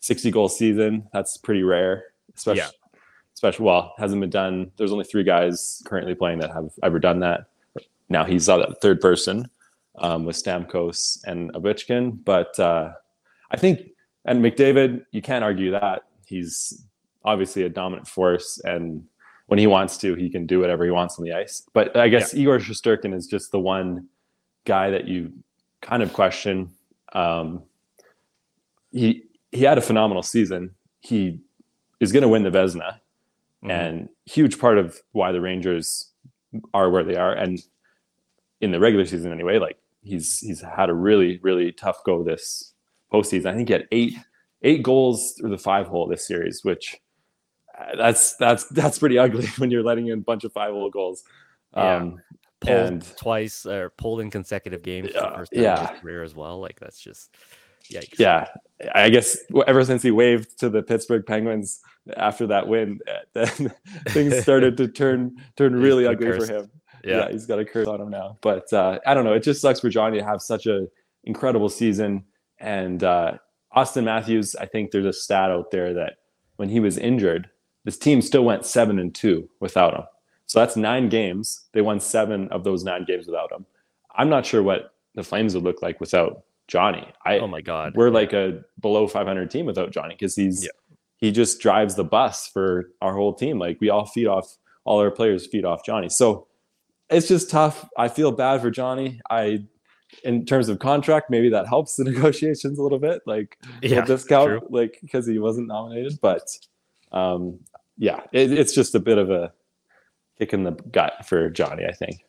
60 goal season. That's pretty rare, especially, Yeah. especially well, hasn't been done. There's only three guys currently playing that have ever done that. Now he's that third person um, with Stamkos and Ovechkin, but uh, I think and McDavid, you can't argue that he's obviously a dominant force, and when he wants to, he can do whatever he wants on the ice. But I guess Igor Shesterkin is just the one guy that you kind of question. Um, he he had a phenomenal season. He is going to win the Vezina, Mhm. and huge part of why the Rangers are where they are, and in the regular season anyway. Like he's he's had a really really tough go this postseason. I think he had eight eight goals through the five hole this series, which uh, that's that's that's pretty ugly when you're letting in a bunch of five hole goals. Yeah. Pulled and- twice or pulled in consecutive games for the Yeah, first time in his career as well. Like that's just yikes. yeah, I guess ever since he waved to the Pittsburgh Penguins after that win, uh, then things started to turn turn really ugly cursed. for him. yeah, Yeah. he's got a curse on him now. But uh, I don't know. It just sucks for Johnny to have such a incredible season. And uh, Austin Matthews, I think there's a stat out there that when he was injured, this team still went seven and two without him. So that's nine games. They won seven of those nine games without him. I'm not sure what the Flames would look like without Johnny. I Oh my god, we're like a below 500 team without Johnny because he's Yeah. he just drives the bus for our whole team. Like we all feed off all our players feed off Johnny. So it's just tough. I feel bad for Johnny. I in terms of contract, maybe that helps the negotiations a little bit. Like yeah, a discount, true. like because he wasn't nominated. But um, yeah, it, it's just a bit of a kick in the gut for Johnny. I think.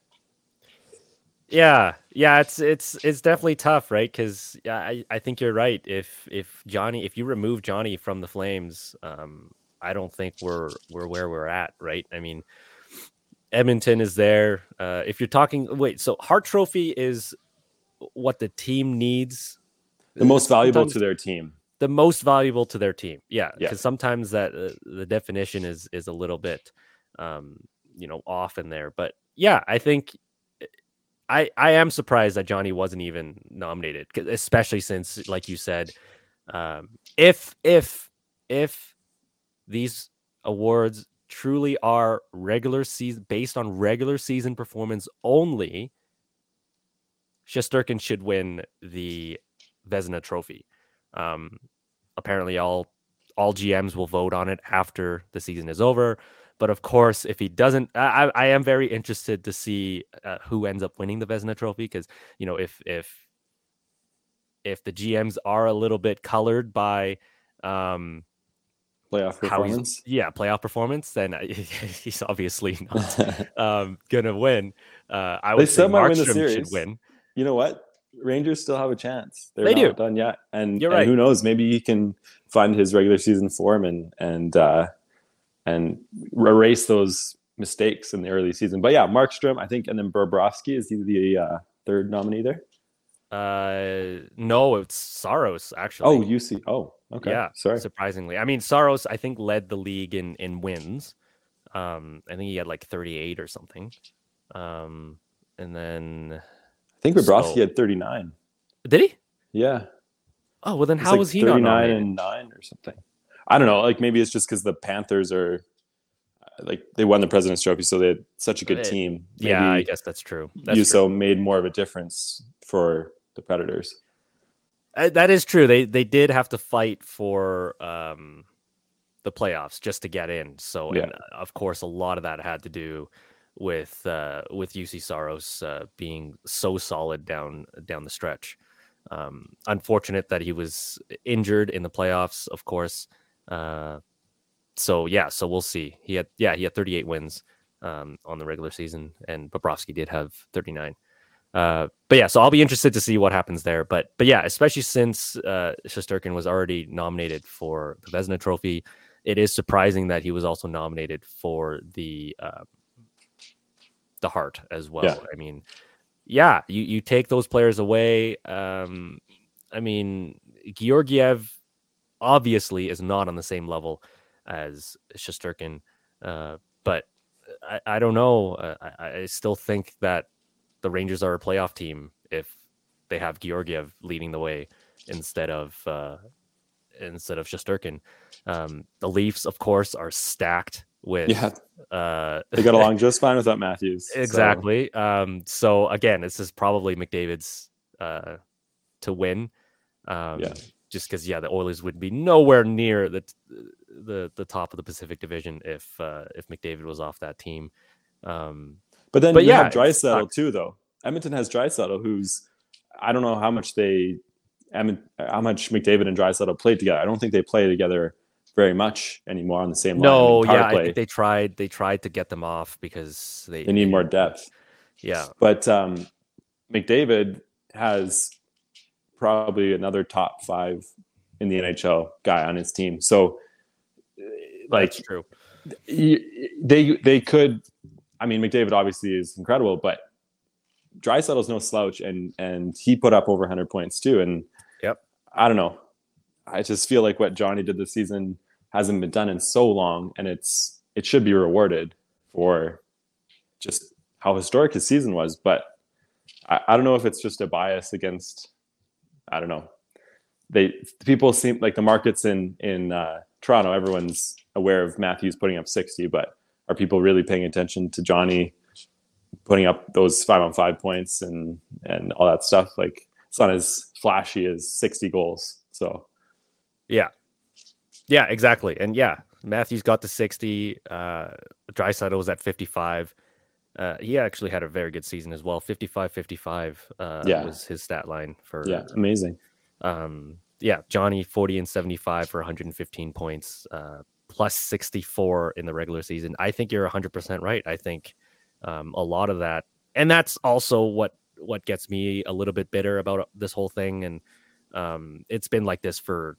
Yeah, yeah, it's it's it's definitely tough, right? Because I I think you're right. If if Johnny, if you remove Johnny from the Flames, um, I don't think we're we're where we're at, right? I mean, Edmonton is there. Uh, if you're talking, wait, so Hart Trophy is what the team needs, The most valuable Sometimes- to their team. the most valuable to their team. Yeah, Yeah. because sometimes that uh, the definition is is a little bit, um, you know, off in there. But yeah, I think I I am surprised that Johnny wasn't even nominated, especially since, like you said, um, if if if these awards truly are regular season based on regular season performance only, Shesterkin should win the Vezina Trophy. Um, apparently, all all GMs will vote on it after the season is over. But of course, if he doesn't, I, I am very interested to see uh, who ends up winning the Vezina Trophy because you know if if if the GMs are a little bit colored by um Playoff performance. yeah playoff performance, then I- he's obviously not um gonna win. Uh, I They would say still might win the Markstrom should win. you know what? Rangers still have a chance. They're They not do. done yet, and, You're and right. who knows? Maybe he can find his regular season form and and uh, and erase those mistakes in the early season. But yeah, Markstrom, I think, and then Bobrovsky is he the uh, third nominee there? Uh, no, it's Saros actually. Oh, Juuse. Oh, okay. Yeah, sorry. surprisingly. I mean, Saros, I think, led the league in in wins. Um, I think he had like 38 or something. Um, and then I think Bobrovsky So- had thirty nine. did he? Yeah, Oh well, then how like was he not thirty nine nominated? and nine or something? I don't know. Like maybe it's just because the Panthers are like they won the President's Trophy, so they had such a good team. yeah, I guess that's true. That's true. Juuse made more of a difference for the Predators. Uh, that is true. They they did have to fight for um, the playoffs just to get in. So, Yeah. and uh, of course, a lot of that had to do with uh, with Juuse Saros uh, being so solid down down the stretch. Um, unfortunate that he was injured in the playoffs, of course. Uh, so yeah, so we'll see. He had yeah he had 38 wins um, on the regular season, and Bobrovsky did have 39. Uh, but yeah, so I'll be interested to see what happens there. But but yeah, especially since uh, Shesterkin was already nominated for the Vezina Trophy, it is surprising that he was also nominated for the uh, the Hart as well. Yeah. I mean, yeah, you you take those players away. Um, I mean, Georgiev obviously is not on the same level as Shesterkin, uh, but I, I don't know. Uh, I, I still think that the Rangers are a playoff team if they have Georgiev leading the way instead of uh, instead of Shesterkin. Um, the Leafs, of course, are stacked with Yeah, uh, they got along just fine without Matthews. so- exactly. Um, so again, this is probably McDavid's uh, to win. Um, Yeah. Just because, yeah, the Oilers would be nowhere near the the the top of the Pacific Division if uh, if McDavid was off that team. Um, But then But you yeah, have sucks. too, though. Edmonton has Draisaitl, who's I don't know how much they, how much McDavid and Draisaitl played together. I don't think they play together very much anymore on the same line. No, mean, power yeah, I think they tried they tried to get them off because they they need more depth. Yeah, But um, McDavid has probably another top five in the NHL guy on his team. So, uh, like, that's true. they they could. I mean, McDavid obviously is incredible, but Draisaitl's no slouch, and and he put up over 100 points too. And Yep. I don't know. I just feel like what Johnny did this season hasn't been done in so long, and it's it should be rewarded for just how historic his season was. But I, I don't know if it's just a bias against. I don't know. They people seem like the markets in in uh, Toronto. Everyone's aware of Matthews putting up 60, but are people really paying attention to Johnny putting up those five on five points and and all that stuff? Like it's not as flashy as 60 goals. So Yeah. Yeah, exactly. And yeah, Matthews got to 60. Uh Draisaitl was at 55. Uh, he actually had a very good season as well. 55 55 uh, Yeah. was his stat line for yeah, amazing. um yeah johnny 40 and 75 for 115 points uh plus 64 in the regular season i think you're 100% right i think um a lot of that and that's also what what gets me a little bit bitter about this whole thing and um it's been like this for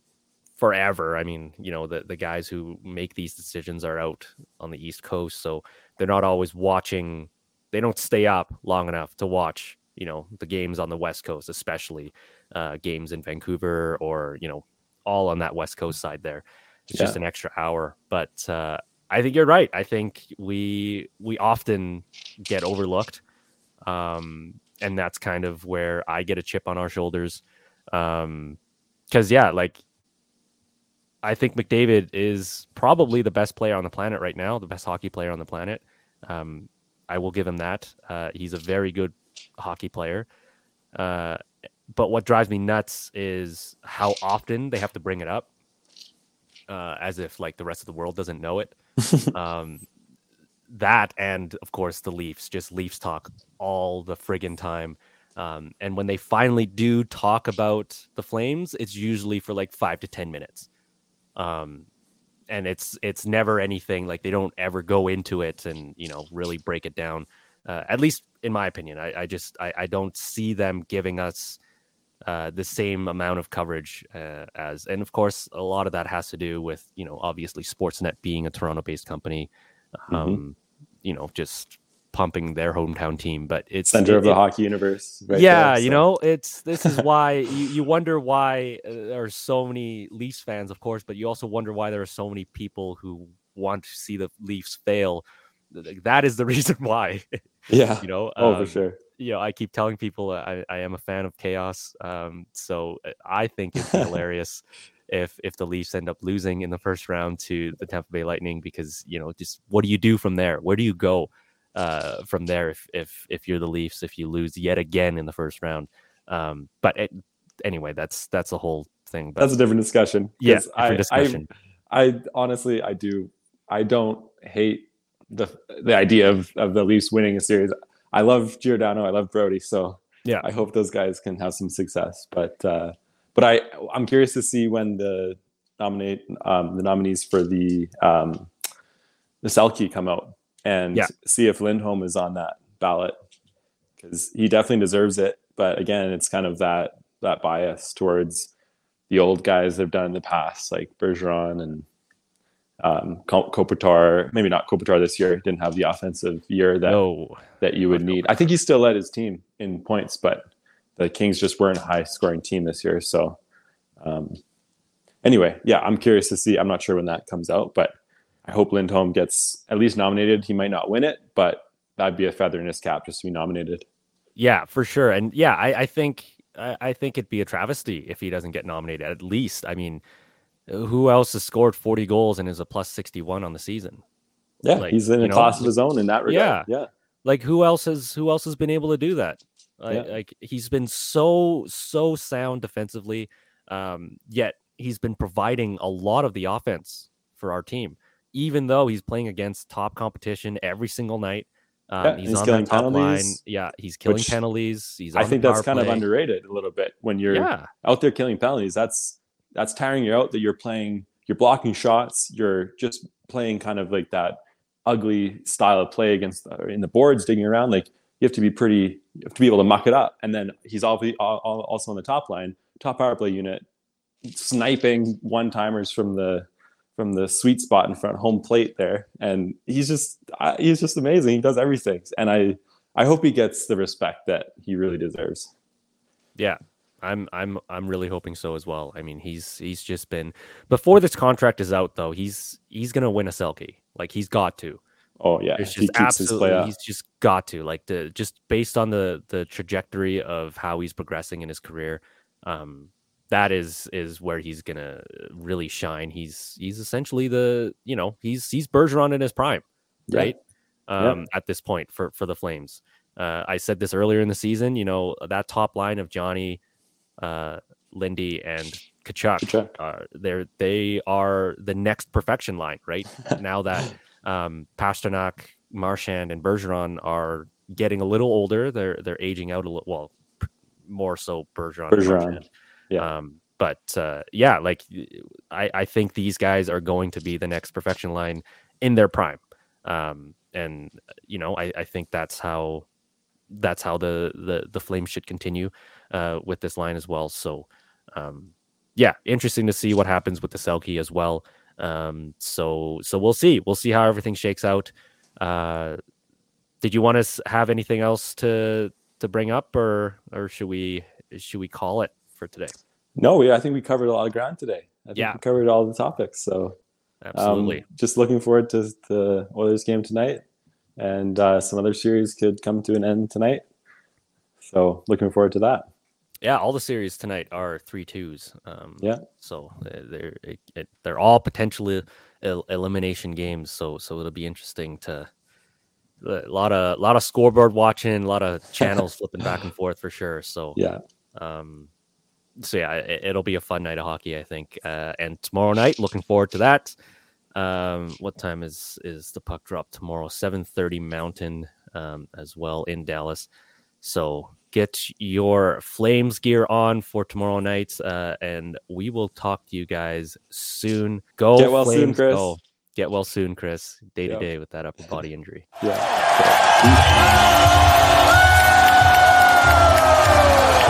forever i mean you know the the guys who make these decisions are out on the east coast so they're not always watching they don't stay up long enough to watch you know the games on the west coast especially uh, games in Vancouver or you know all on that west coast side there. It's just an extra hour, but uh, I think you're right. I think we we often get overlooked, um, and that's kind of where I get a chip on our shoulders. Um, because yeah, like I think McDavid is probably the best player on the planet right now, the best hockey player on the planet. Um, I will give him that. Uh, he's a very good hockey player. Uh, but what drives me nuts is how often they have to bring it up, uh, as if like the rest of the world doesn't know it. um, that and of course the Leafs, just Leafs talk all the friggin' time. Um, and when they finally do talk about the Flames, it's usually for like five to ten minutes. Um, and it's it's never anything like they don't ever go into it and you know really break it down. Uh, at least in my opinion, I, I just I, I don't see them giving us uh, the same amount of coverage uh, as, and of course, a lot of that has to do with you know obviously Sportsnet being a Toronto-based company, Mm-hmm. um, you know, just pumping their hometown team. But it's Center it- of the it- hockey universe. right yeah, there, you know, it's this is why you, you wonder why uh, there are so many Leafs fans, of course, but you also wonder why there are so many people who want to see the Leafs fail. That is the reason why, Yeah. you know. Oh, um, for sure. you know, I keep telling people I, I am a fan of chaos. Um, so uh, I think it's hilarious if if the Leafs end up losing in the first round to the Tampa Bay Lightning because you know just what do you do from there? Where do you go uh, from there if if if you're the Leafs if you lose yet again in the first round? Um, but it, anyway, that's that's the whole thing. But That's a different discussion. Yes, different I, discussion. I, I honestly, I do. I don't hate the the idea of of the Leafs winning a series. I love Giordano. I love Brody. So Yeah. I hope those guys can have some success. But uh, but I I'm curious to see when the nominate um, the nominees for the um, the Selke come out and Yeah. see if Lindholm is on that ballot because he definitely deserves it. But again, it's kind of that that bias towards the old guys that have done in the past, like Bergeron and um, Kopitar. Maybe not Kopitar this year; didn't have the offensive year that no, that you would need. I think he still led his team in points, but the Kings just weren't a high scoring team this year. So, um, anyway, yeah, I'm curious to see. I'm not sure when that comes out, but I hope Lindholm gets at least nominated. He might not win it, but that'd be a feather in his cap just to be nominated. Yeah, for sure. And yeah, I, I think I, I think it'd be a travesty if he doesn't get nominated. At least, I mean, who else has scored forty goals and is a plus sixty one on the season? Yeah, Like, he's in a know, class of his own in that regard. Yeah. Yeah, Like who else has who else has been able to do that? Like, Yeah. like he's been so so sound defensively, um, yet he's been providing a lot of the offense for our team, even though he's playing against top competition every single night. Um, Yeah, he's, he's on killing that top line. penalties, Yeah, he's killing penalties. He's. I think that's kind of underrated a little bit when you're Yeah, out there killing penalties. That's that's tiring you out. That you're playing, you're blocking shots. You're just playing kind of like that ugly style of play against uh, in the boards, digging around. Like you have to be pretty, you have to be able to muck it up. And then he's also on the top line, top power play unit, sniping one timers from the from the sweet spot in front home plate there. And he's just he's just amazing. He does everything, and I I hope he gets the respect that he really deserves. yeah. I'm I'm I'm really hoping so as well. I mean, he's he's just been before this contract is out though. He's he's gonna win a Selke. Like he's got to. Oh yeah, he just absolutely he's just got to like the just based on the the trajectory of how he's progressing in his career. Um, that is is where he's gonna really shine. He's he's essentially the you know he's he's Bergeron in his prime, Yeah. right? Yeah. Um, at this point for for the Flames. Uh, I said this earlier in the season. You know that top line of Johnny, uh, Lindy, and Tkachuk. Tkachuk. Uh, they're they are the next perfection line, right? now that um, Pastrnak, Marchand, and Bergeron are getting a little older. They're they're aging out a little. Well, more so Bergeron. Bergeron. Yeah. Um, but uh, yeah, like I, I think these guys are going to be the next perfection line in their prime. Um, and you know I I think that's how that's how the the the Flames should continue uh, with this line as well. So. Um, yeah, interesting to see what happens with the Selke as well. Um, so so we'll see. We'll see how everything shakes out. Uh, did you want to have anything else to to bring up, or or should we should we call it for today? No, we, I think we covered a lot of ground today. I think Yeah. we covered all the topics. So um, Absolutely. just looking forward to the Oilers game tonight, and uh, some other series could come to an end tonight. So looking forward to that. yeah, all the series tonight are three twos. Um, Yeah. So uh, they're it, it, they're all potentially el- elimination games. So so it'll be interesting to a lot of a lot of scoreboard watching, a lot of channels flipping back and forth for sure. So Yeah, Um, so yeah, it, it'll be a fun night of hockey, I think. Uh, and tomorrow night, looking forward to that. Um, what time is is the puck drop tomorrow? Seven thirty Mountain, um, as well in Dallas. So get your Flames gear on for tomorrow night, uh, and we will talk to you guys soon. Go Get well soon, Flames, Chris. go. Get well soon, Chris. Day to day with that upper body injury. yeah. You're